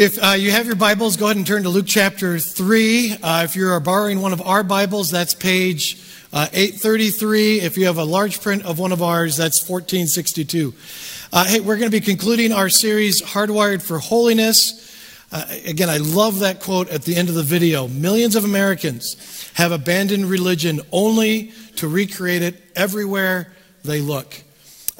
If uh, you have your Bibles, go ahead and turn to Luke chapter 3. Uh, if you're borrowing one of our Bibles, that's page uh, 833. If you have a large print of one of ours, that's 1462. Uh, hey, we're going to be concluding our series, Hardwired for Holiness. Uh, again, I love that quote at the end of the video. Millions of Americans have abandoned religion only to recreate it everywhere they look.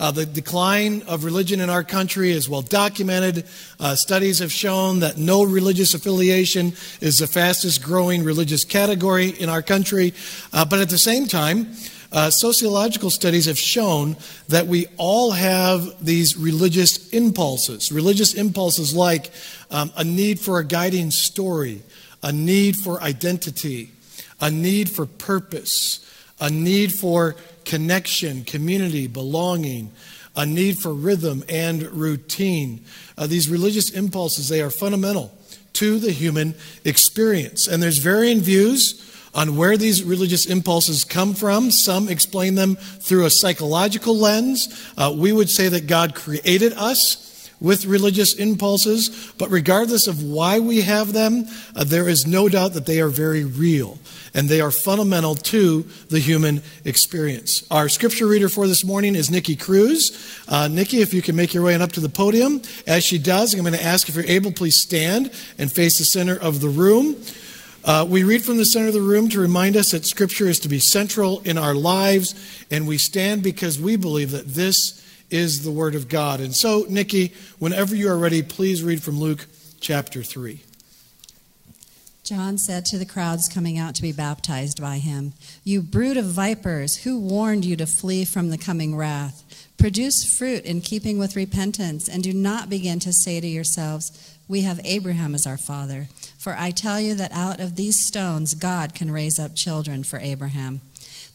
Uh, the decline of religion in our country is well documented. Uh, studies have shown that no religious affiliation is the fastest growing religious category in our country. Uh, but at the same time, uh, sociological studies have shown that we all have these religious impulses. Religious impulses like um, a need for a guiding story, a need for identity, a need for purpose, a need for connection, community, belonging, a need for rhythm and routine. Uh, these religious impulses, they are fundamental to the human experience. And there's varying views on where these religious impulses come from. Some explain them through a psychological lens. Uh, we would say that God created us with religious impulses, but regardless of why we have them, uh, there is no doubt that they are very real and they are fundamental to the human experience. Our scripture reader for this morning is Nikki Cruz. Uh, Nikki, if you can make your way up to the podium. As she does, I'm going to ask if you're able, please stand and face the center of the room. Uh, we read from the center of the room to remind us that Scripture is to be central in our lives, and we stand because we believe that this is the Word of God. And so, Nikki, whenever you are ready, please read from Luke chapter 3. John said to the crowds coming out to be baptized by him, You brood of vipers, who warned you to flee from the coming wrath? Produce fruit in keeping with repentance, and do not begin to say to yourselves, We have Abraham as our father. For I tell you that out of these stones God can raise up children for Abraham.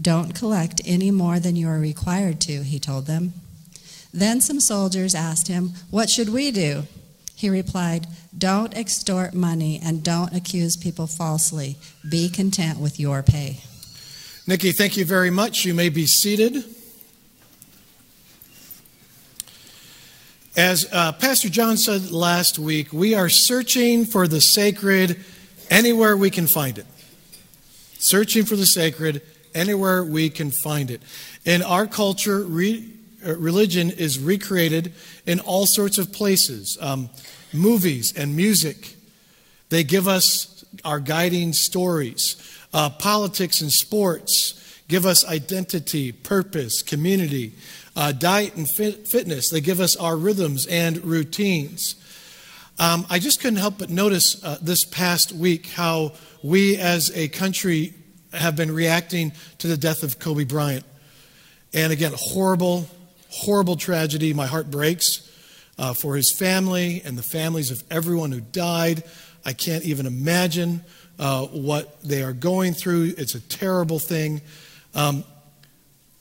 Don't collect any more than you are required to, he told them. Then some soldiers asked him, What should we do? He replied, Don't extort money and don't accuse people falsely. Be content with your pay. Nikki, thank you very much. You may be seated. As uh, Pastor John said last week, we are searching for the sacred anywhere we can find it. Searching for the sacred anywhere we can find it. In our culture, re, uh, religion is recreated in all sorts of places um, movies and music. They give us our guiding stories. Uh, politics and sports give us identity, purpose, community. Uh, diet and fit, fitness, they give us our rhythms and routines. Um, I just couldn't help but notice uh, this past week how we as a country have been reacting to the death of Kobe Bryant. And again, horrible, horrible tragedy. My heart breaks uh, for his family and the families of everyone who died. I can't even imagine uh, what they are going through. It's a terrible thing. Um,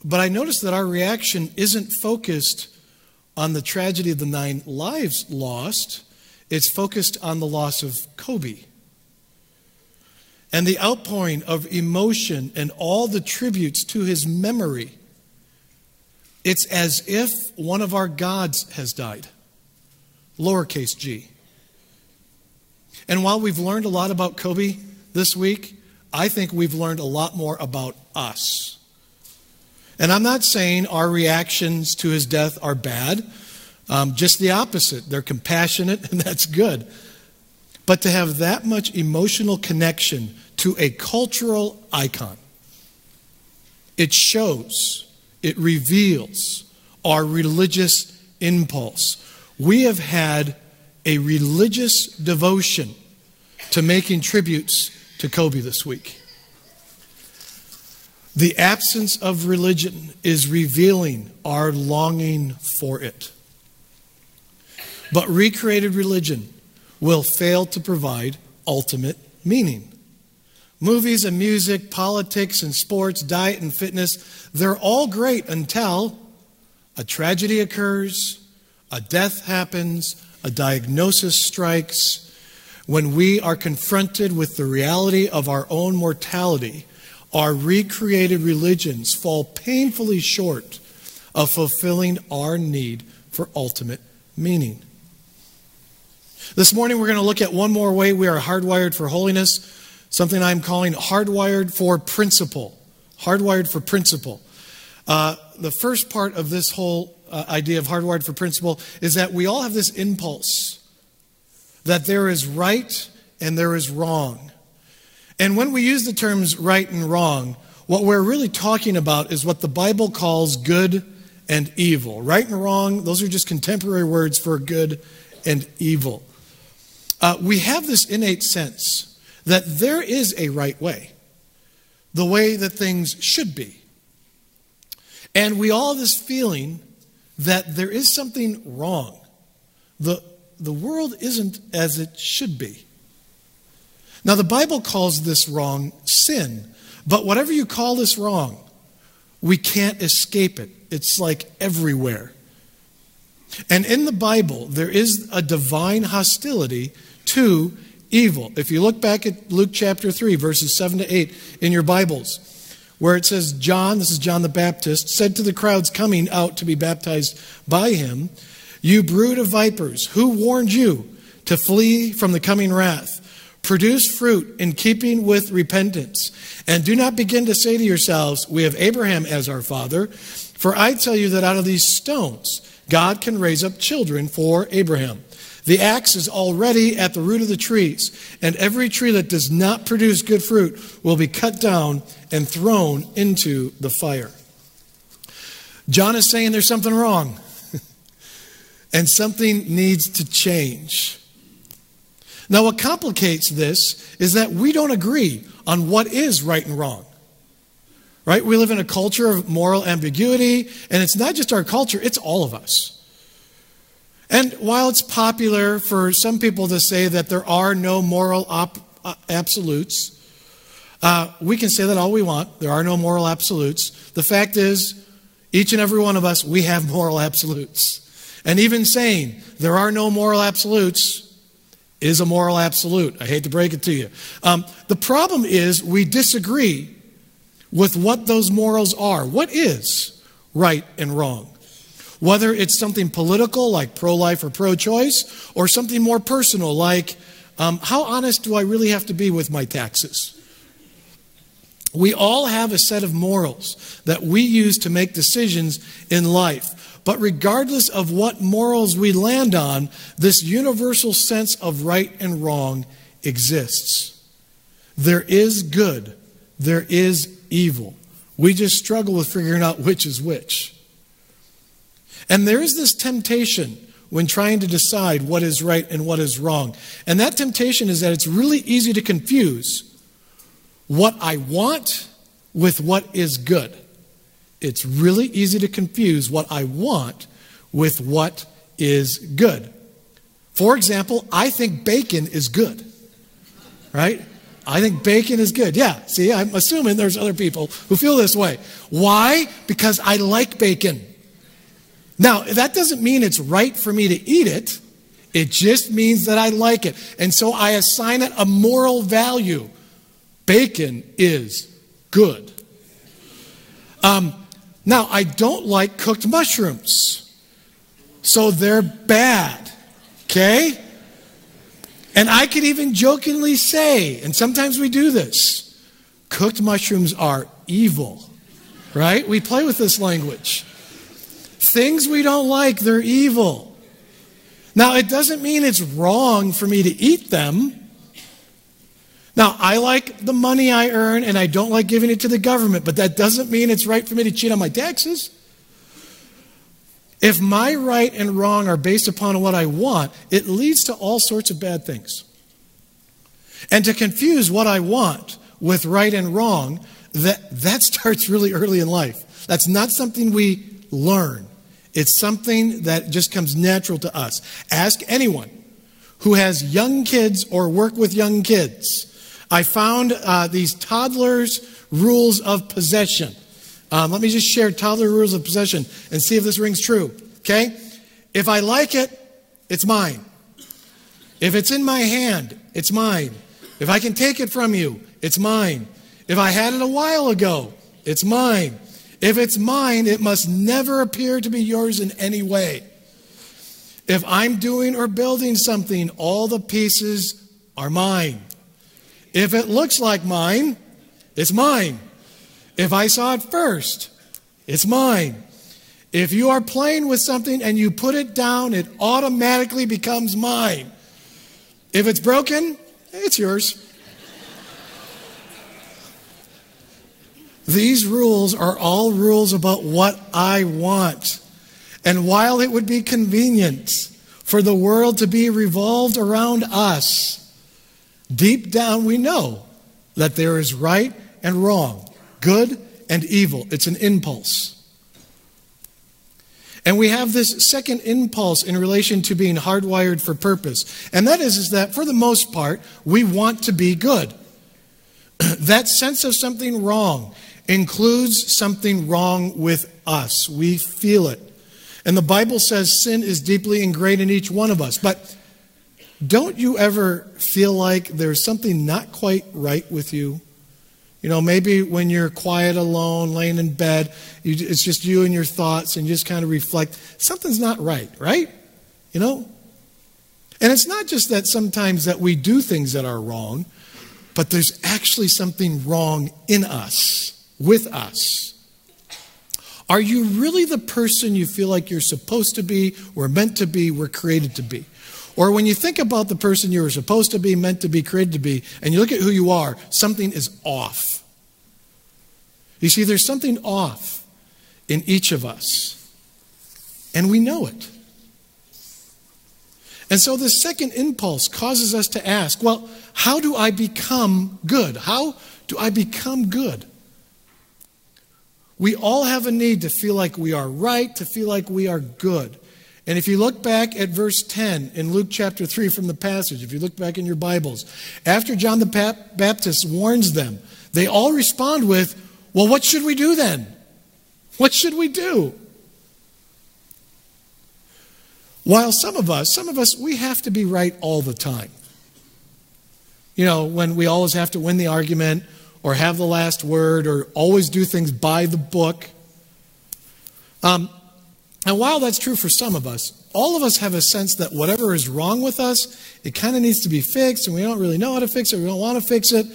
but I noticed that our reaction isn't focused on the tragedy of the nine lives lost, it's focused on the loss of Kobe and the outpouring of emotion and all the tributes to his memory. It's as if one of our gods has died. Lowercase g. And while we've learned a lot about Kobe this week, I think we've learned a lot more about us. And I'm not saying our reactions to his death are bad, um, just the opposite. They're compassionate, and that's good. But to have that much emotional connection to a cultural icon. It shows, it reveals our religious impulse. We have had a religious devotion to making tributes to Kobe this week. The absence of religion is revealing our longing for it. But recreated religion will fail to provide ultimate meaning. Movies and music, politics and sports, diet and fitness, they're all great until a tragedy occurs, a death happens, a diagnosis strikes. When we are confronted with the reality of our own mortality, our recreated religions fall painfully short of fulfilling our need for ultimate meaning. This morning, we're going to look at one more way we are hardwired for holiness, something I'm calling hardwired for principle. Hardwired for principle. Uh, the first part of this whole uh, idea of hardwired for principle is that we all have this impulse that there is right and there is wrong. And when we use the terms right and wrong, what we're really talking about is what the Bible calls good and evil. Right and wrong, those are just contemporary words for good and evil. Uh, we have this innate sense that there is a right way, the way that things should be. And we all have this feeling that there is something wrong. The, the world isn't as it should be. Now, the Bible calls this wrong sin, but whatever you call this wrong, we can't escape it. It's like everywhere. And in the Bible, there is a divine hostility to evil. If you look back at Luke chapter 3, verses 7 to 8 in your Bibles, where it says, John, this is John the Baptist, said to the crowds coming out to be baptized by him, You brood of vipers, who warned you to flee from the coming wrath? Produce fruit in keeping with repentance. And do not begin to say to yourselves, We have Abraham as our father. For I tell you that out of these stones, God can raise up children for Abraham. The axe is already at the root of the trees, and every tree that does not produce good fruit will be cut down and thrown into the fire. John is saying there's something wrong, and something needs to change. Now, what complicates this is that we don't agree on what is right and wrong. Right? We live in a culture of moral ambiguity, and it's not just our culture, it's all of us. And while it's popular for some people to say that there are no moral op- uh, absolutes, uh, we can say that all we want. There are no moral absolutes. The fact is, each and every one of us, we have moral absolutes. And even saying there are no moral absolutes is a moral absolute. I hate to break it to you. Um, the problem is we disagree with what those morals are. What is right and wrong? Whether it's something political like pro life or pro choice, or something more personal like um, how honest do I really have to be with my taxes? We all have a set of morals that we use to make decisions in life. But regardless of what morals we land on, this universal sense of right and wrong exists. There is good, there is evil. We just struggle with figuring out which is which. And there is this temptation when trying to decide what is right and what is wrong. And that temptation is that it's really easy to confuse what I want with what is good. It's really easy to confuse what I want with what is good. For example, I think bacon is good, right? I think bacon is good. Yeah, see, I'm assuming there's other people who feel this way. Why? Because I like bacon. Now, that doesn't mean it's right for me to eat it. It just means that I like it. And so I assign it a moral value. Bacon is good. Um, now, I don't like cooked mushrooms, so they're bad. Okay? And I could even jokingly say, and sometimes we do this cooked mushrooms are evil, right? We play with this language. Things we don't like, they're evil. Now, it doesn't mean it's wrong for me to eat them. Now, I like the money I earn and I don't like giving it to the government, but that doesn't mean it's right for me to cheat on my taxes. If my right and wrong are based upon what I want, it leads to all sorts of bad things. And to confuse what I want with right and wrong, that, that starts really early in life. That's not something we learn. It's something that just comes natural to us. Ask anyone who has young kids or work with young kids I found uh, these toddlers' rules of possession. Um, let me just share toddler rules of possession and see if this rings true. Okay? If I like it, it's mine. If it's in my hand, it's mine. If I can take it from you, it's mine. If I had it a while ago, it's mine. If it's mine, it must never appear to be yours in any way. If I'm doing or building something, all the pieces are mine. If it looks like mine, it's mine. If I saw it first, it's mine. If you are playing with something and you put it down, it automatically becomes mine. If it's broken, it's yours. These rules are all rules about what I want. And while it would be convenient for the world to be revolved around us, deep down we know that there is right and wrong, good and evil. It's an impulse. And we have this second impulse in relation to being hardwired for purpose. And that is, is that for the most part, we want to be good. that sense of something wrong includes something wrong with us. We feel it. And the Bible says sin is deeply ingrained in each one of us. But don't you ever feel like there's something not quite right with you? You know, maybe when you're quiet alone, laying in bed, you, it's just you and your thoughts, and you just kind of reflect. Something's not right, right? You know? And it's not just that sometimes that we do things that are wrong, but there's actually something wrong in us with us. Are you really the person you feel like you're supposed to be, or meant to be, were created to be? Or when you think about the person you were supposed to be, meant to be, created to be, and you look at who you are, something is off. You see, there's something off in each of us, and we know it. And so the second impulse causes us to ask, well, how do I become good? How do I become good? We all have a need to feel like we are right, to feel like we are good. And if you look back at verse 10 in Luke chapter 3 from the passage, if you look back in your Bibles, after John the Baptist warns them, they all respond with, Well, what should we do then? What should we do? While some of us, some of us, we have to be right all the time. You know, when we always have to win the argument, or have the last word or always do things by the book. Um, and while that's true for some of us, all of us have a sense that whatever is wrong with us, it kind of needs to be fixed, and we don't really know how to fix it, we don't want to fix it.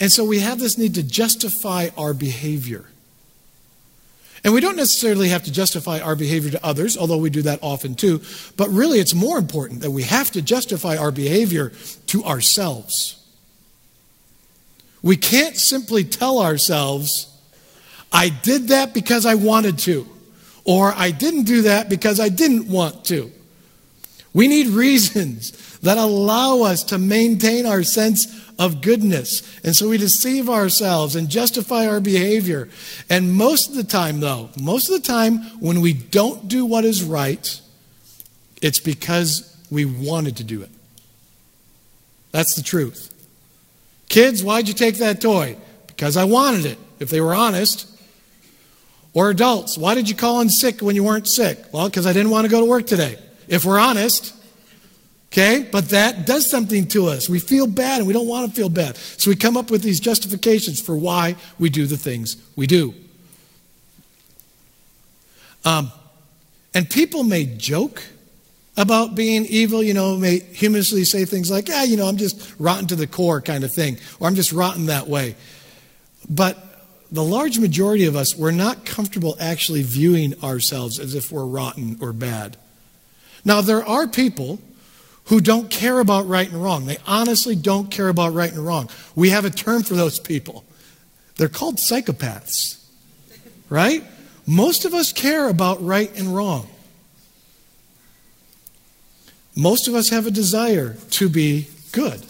And so we have this need to justify our behavior. And we don't necessarily have to justify our behavior to others, although we do that often too. But really, it's more important that we have to justify our behavior to ourselves. We can't simply tell ourselves, I did that because I wanted to, or I didn't do that because I didn't want to. We need reasons that allow us to maintain our sense of goodness. And so we deceive ourselves and justify our behavior. And most of the time, though, most of the time when we don't do what is right, it's because we wanted to do it. That's the truth. Kids, why'd you take that toy? Because I wanted it, if they were honest. Or adults, why did you call in sick when you weren't sick? Well, because I didn't want to go to work today, if we're honest. Okay? But that does something to us. We feel bad and we don't want to feel bad. So we come up with these justifications for why we do the things we do. Um, and people may joke about being evil, you know, may humorously say things like, yeah, you know, I'm just rotten to the core kind of thing, or I'm just rotten that way. But the large majority of us, we're not comfortable actually viewing ourselves as if we're rotten or bad. Now, there are people who don't care about right and wrong. They honestly don't care about right and wrong. We have a term for those people. They're called psychopaths, right? Most of us care about right and wrong. Most of us have a desire to be good.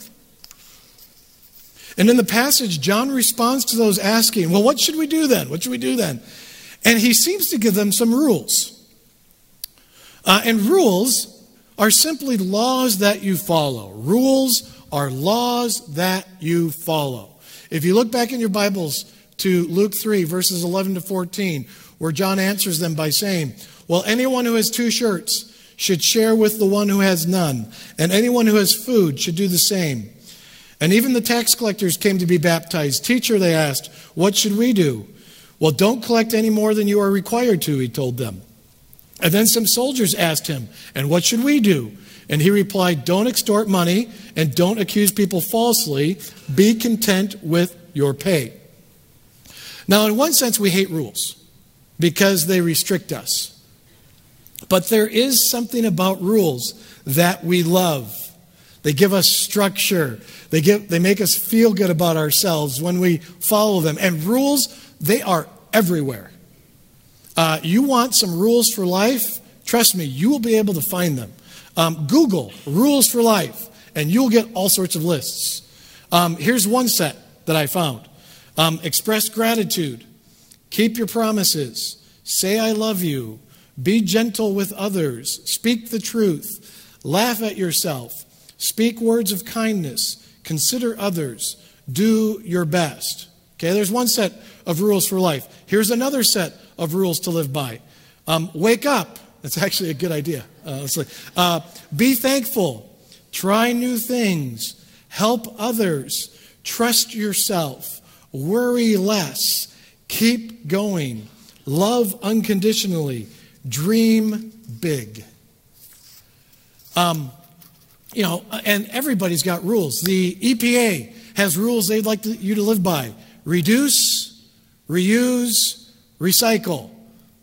And in the passage, John responds to those asking, Well, what should we do then? What should we do then? And he seems to give them some rules. Uh, and rules are simply laws that you follow. Rules are laws that you follow. If you look back in your Bibles to Luke 3, verses 11 to 14, where John answers them by saying, Well, anyone who has two shirts should share with the one who has none, and anyone who has food should do the same. And even the tax collectors came to be baptized. Teacher, they asked, What should we do? Well, don't collect any more than you are required to, he told them. And then some soldiers asked him, And what should we do? And he replied, Don't extort money and don't accuse people falsely. Be content with your pay. Now, in one sense, we hate rules because they restrict us. But there is something about rules that we love. They give us structure. They, give, they make us feel good about ourselves when we follow them. And rules, they are everywhere. Uh, you want some rules for life? Trust me, you will be able to find them. Um, Google rules for life, and you'll get all sorts of lists. Um, here's one set that I found um, Express gratitude, keep your promises, say I love you, be gentle with others, speak the truth, laugh at yourself, speak words of kindness, consider others, do your best. Okay, there's one set of rules for life. Here's another set of rules to live by. Um, wake up. That's actually a good idea. Uh, uh, be thankful. Try new things. Help others. Trust yourself. Worry less. Keep going. Love unconditionally. Dream big. Um, you know, and everybody's got rules. The EPA has rules they'd like to, you to live by reduce, reuse, recycle.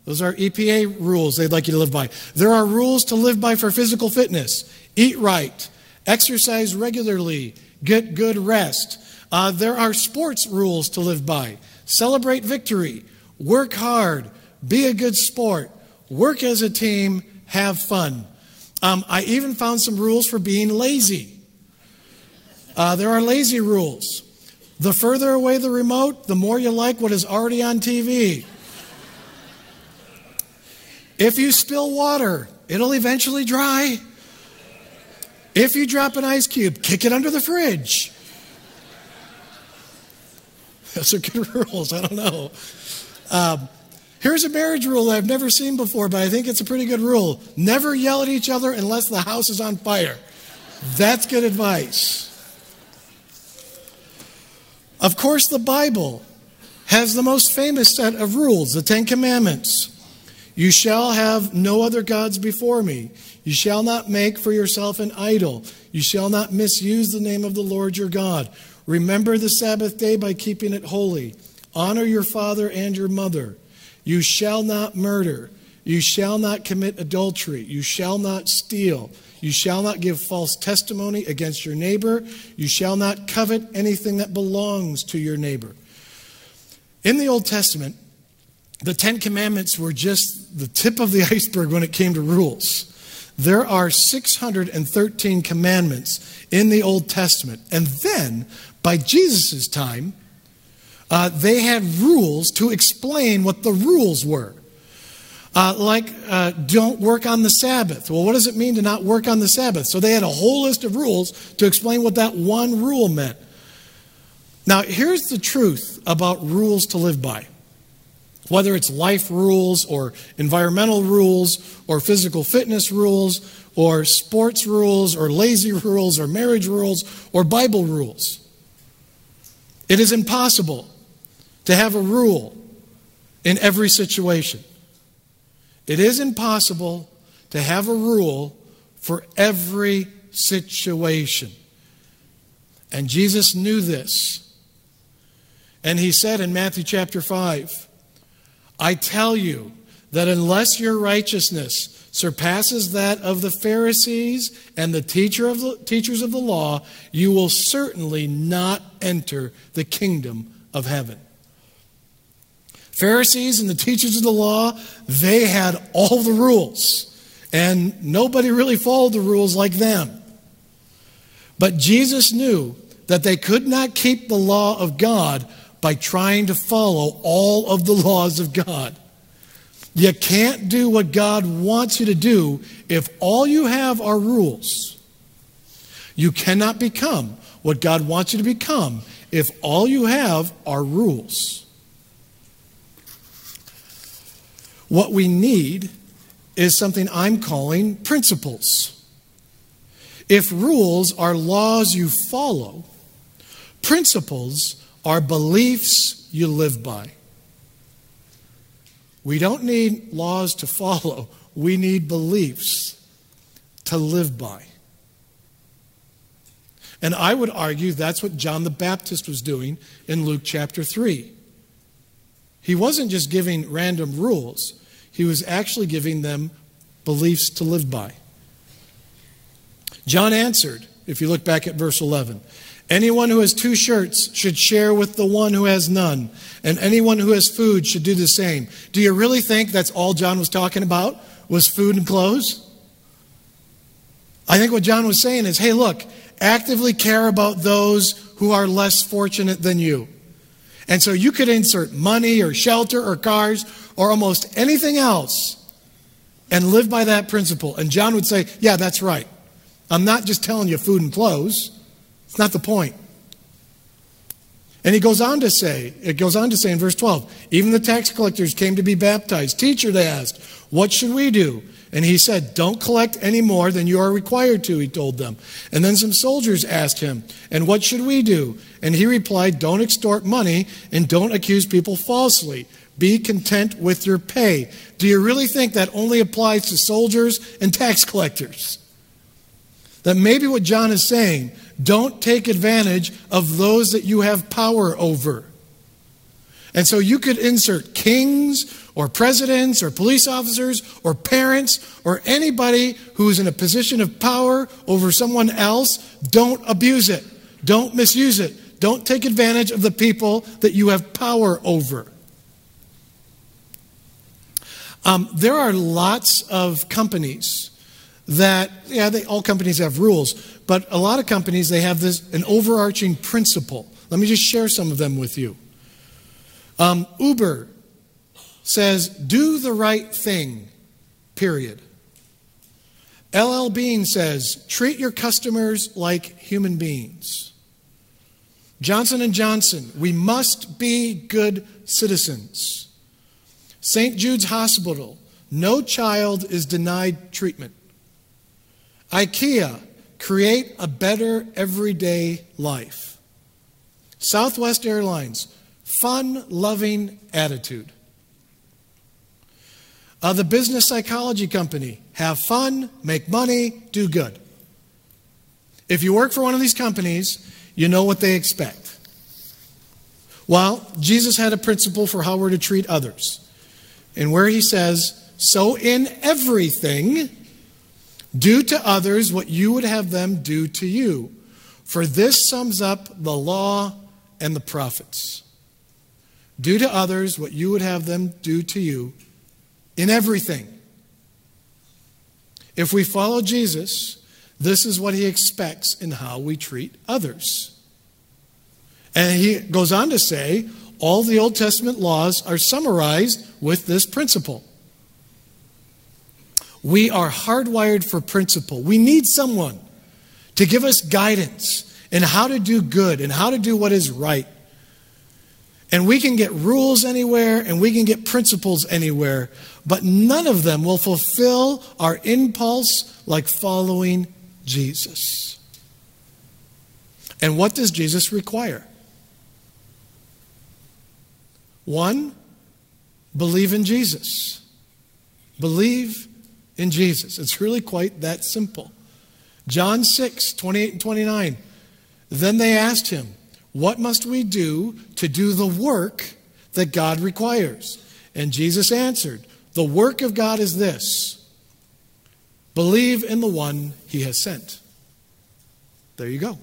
Those are EPA rules they'd like you to live by. There are rules to live by for physical fitness eat right, exercise regularly, get good rest. Uh, there are sports rules to live by celebrate victory, work hard, be a good sport, work as a team, have fun. Um, I even found some rules for being lazy. Uh, there are lazy rules. The further away the remote, the more you like what is already on TV. If you spill water, it'll eventually dry. If you drop an ice cube, kick it under the fridge. Those are good rules. I don't know. Um, here's a marriage rule I've never seen before, but I think it's a pretty good rule. Never yell at each other unless the house is on fire. That's good advice. Of course, the Bible has the most famous set of rules, the Ten Commandments. You shall have no other gods before me. You shall not make for yourself an idol. You shall not misuse the name of the Lord your God. Remember the Sabbath day by keeping it holy. Honor your father and your mother. You shall not murder. You shall not commit adultery. You shall not steal. You shall not give false testimony against your neighbor. You shall not covet anything that belongs to your neighbor. In the Old Testament, the Ten Commandments were just the tip of the iceberg when it came to rules. There are 613 commandments in the Old Testament. And then, by Jesus' time, uh, they had rules to explain what the rules were. Uh, like, uh, don't work on the Sabbath. Well, what does it mean to not work on the Sabbath? So they had a whole list of rules to explain what that one rule meant. Now, here's the truth about rules to live by. Whether it's life rules or environmental rules or physical fitness rules or sports rules or lazy rules or marriage rules or Bible rules. It is impossible to have a rule in every situation. It is impossible to have a rule for every situation. And Jesus knew this. And he said in Matthew chapter 5, I tell you that unless your righteousness surpasses that of the Pharisees and the, teacher of the teachers of the law, you will certainly not enter the kingdom of heaven. Pharisees and the teachers of the law, they had all the rules, and nobody really followed the rules like them. But Jesus knew that they could not keep the law of God by trying to follow all of the laws of God. You can't do what God wants you to do if all you have are rules. You cannot become what God wants you to become if all you have are rules. What we need is something I'm calling principles. If rules are laws you follow, principles are beliefs you live by. We don't need laws to follow, we need beliefs to live by. And I would argue that's what John the Baptist was doing in Luke chapter 3. He wasn't just giving random rules, he was actually giving them beliefs to live by. John answered, if you look back at verse 11, anyone who has two shirts should share with the one who has none, and anyone who has food should do the same. Do you really think that's all John was talking about? Was food and clothes? I think what John was saying is hey, look, actively care about those who are less fortunate than you. And so you could insert money or shelter or cars or almost anything else and live by that principle. And John would say, Yeah, that's right. I'm not just telling you food and clothes. It's not the point. And he goes on to say, it goes on to say in verse 12, even the tax collectors came to be baptized. Teacher, they asked, what should we do? And he said, Don't collect any more than you are required to, he told them. And then some soldiers asked him, And what should we do? And he replied, Don't extort money and don't accuse people falsely. Be content with your pay. Do you really think that only applies to soldiers and tax collectors? That maybe what John is saying, don't take advantage of those that you have power over. And so you could insert kings or presidents or police officers or parents or anybody who is in a position of power over someone else. Don't abuse it. Don't misuse it. Don't take advantage of the people that you have power over. Um, there are lots of companies that, yeah, they, all companies have rules, but a lot of companies, they have this, an overarching principle. Let me just share some of them with you. Um, Uber says, do the right thing, period. LL Bean says, treat your customers like human beings. Johnson & Johnson, we must be good citizens. St. Jude's Hospital, no child is denied treatment. IKEA, create a better everyday life. Southwest Airlines, fun loving attitude. Uh, the business psychology company, have fun, make money, do good. If you work for one of these companies, you know what they expect. Well, Jesus had a principle for how we're to treat others. And where he says, So in everything, do to others what you would have them do to you. For this sums up the law and the prophets. Do to others what you would have them do to you in everything. If we follow Jesus, this is what he expects in how we treat others. And he goes on to say, all the Old Testament laws are summarized with this principle. We are hardwired for principle. We need someone to give us guidance in how to do good and how to do what is right. And we can get rules anywhere and we can get principles anywhere, but none of them will fulfill our impulse like following Jesus. And what does Jesus require? One, believe in Jesus. Believe in Jesus. It's really quite that simple. John 6, 28 and 29. Then they asked him, what must we do to do the work that God requires? And Jesus answered, The work of God is this believe in the one he has sent. There you go.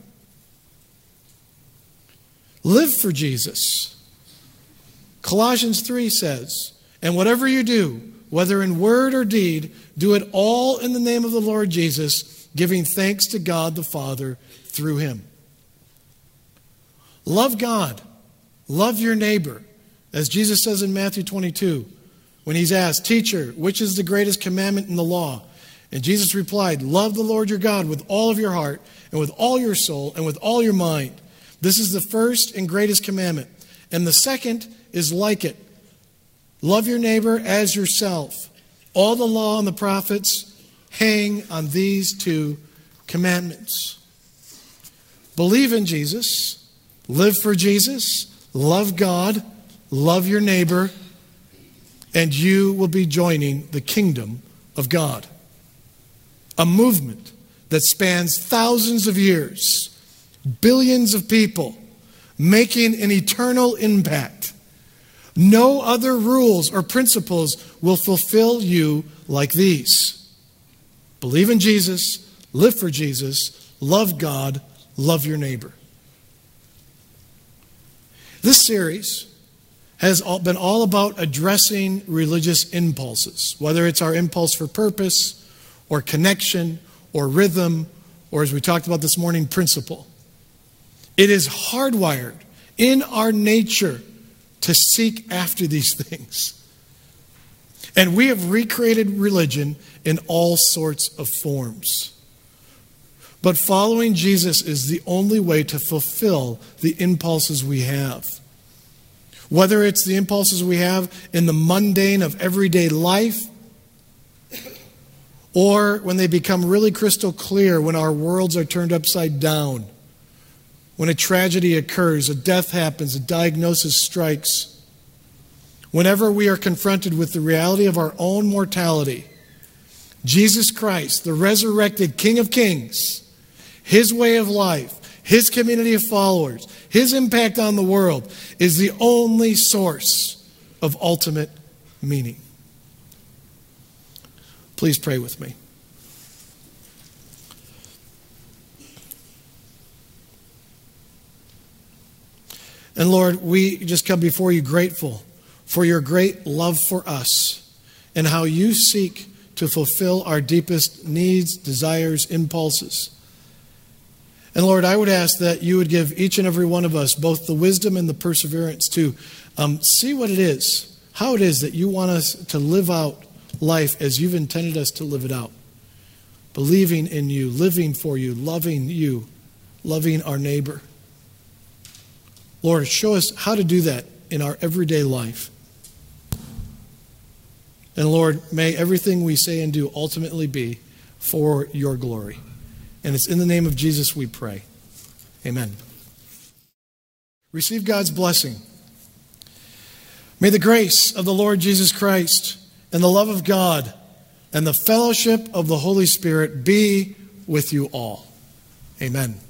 Live for Jesus. Colossians 3 says, And whatever you do, whether in word or deed, do it all in the name of the Lord Jesus, giving thanks to God the Father through him. Love God. Love your neighbor. As Jesus says in Matthew 22, when he's asked, Teacher, which is the greatest commandment in the law? And Jesus replied, Love the Lord your God with all of your heart, and with all your soul, and with all your mind. This is the first and greatest commandment. And the second is like it love your neighbor as yourself. All the law and the prophets hang on these two commandments. Believe in Jesus, live for Jesus, love God, love your neighbor, and you will be joining the kingdom of God. A movement that spans thousands of years, billions of people, making an eternal impact. No other rules or principles will fulfill you like these. Believe in Jesus, live for Jesus, love God, love your neighbor. This series has been all about addressing religious impulses, whether it's our impulse for purpose or connection or rhythm or, as we talked about this morning, principle. It is hardwired in our nature to seek after these things. And we have recreated religion in all sorts of forms. But following Jesus is the only way to fulfill the impulses we have. Whether it's the impulses we have in the mundane of everyday life, or when they become really crystal clear when our worlds are turned upside down, when a tragedy occurs, a death happens, a diagnosis strikes, whenever we are confronted with the reality of our own mortality, Jesus Christ, the resurrected King of Kings, his way of life, his community of followers, his impact on the world is the only source of ultimate meaning. Please pray with me. And Lord, we just come before you grateful for your great love for us and how you seek to fulfill our deepest needs, desires, impulses. And Lord, I would ask that you would give each and every one of us both the wisdom and the perseverance to um, see what it is, how it is that you want us to live out life as you've intended us to live it out. Believing in you, living for you, loving you, loving our neighbor. Lord, show us how to do that in our everyday life. And Lord, may everything we say and do ultimately be for your glory. And it's in the name of Jesus we pray. Amen. Receive God's blessing. May the grace of the Lord Jesus Christ and the love of God and the fellowship of the Holy Spirit be with you all. Amen.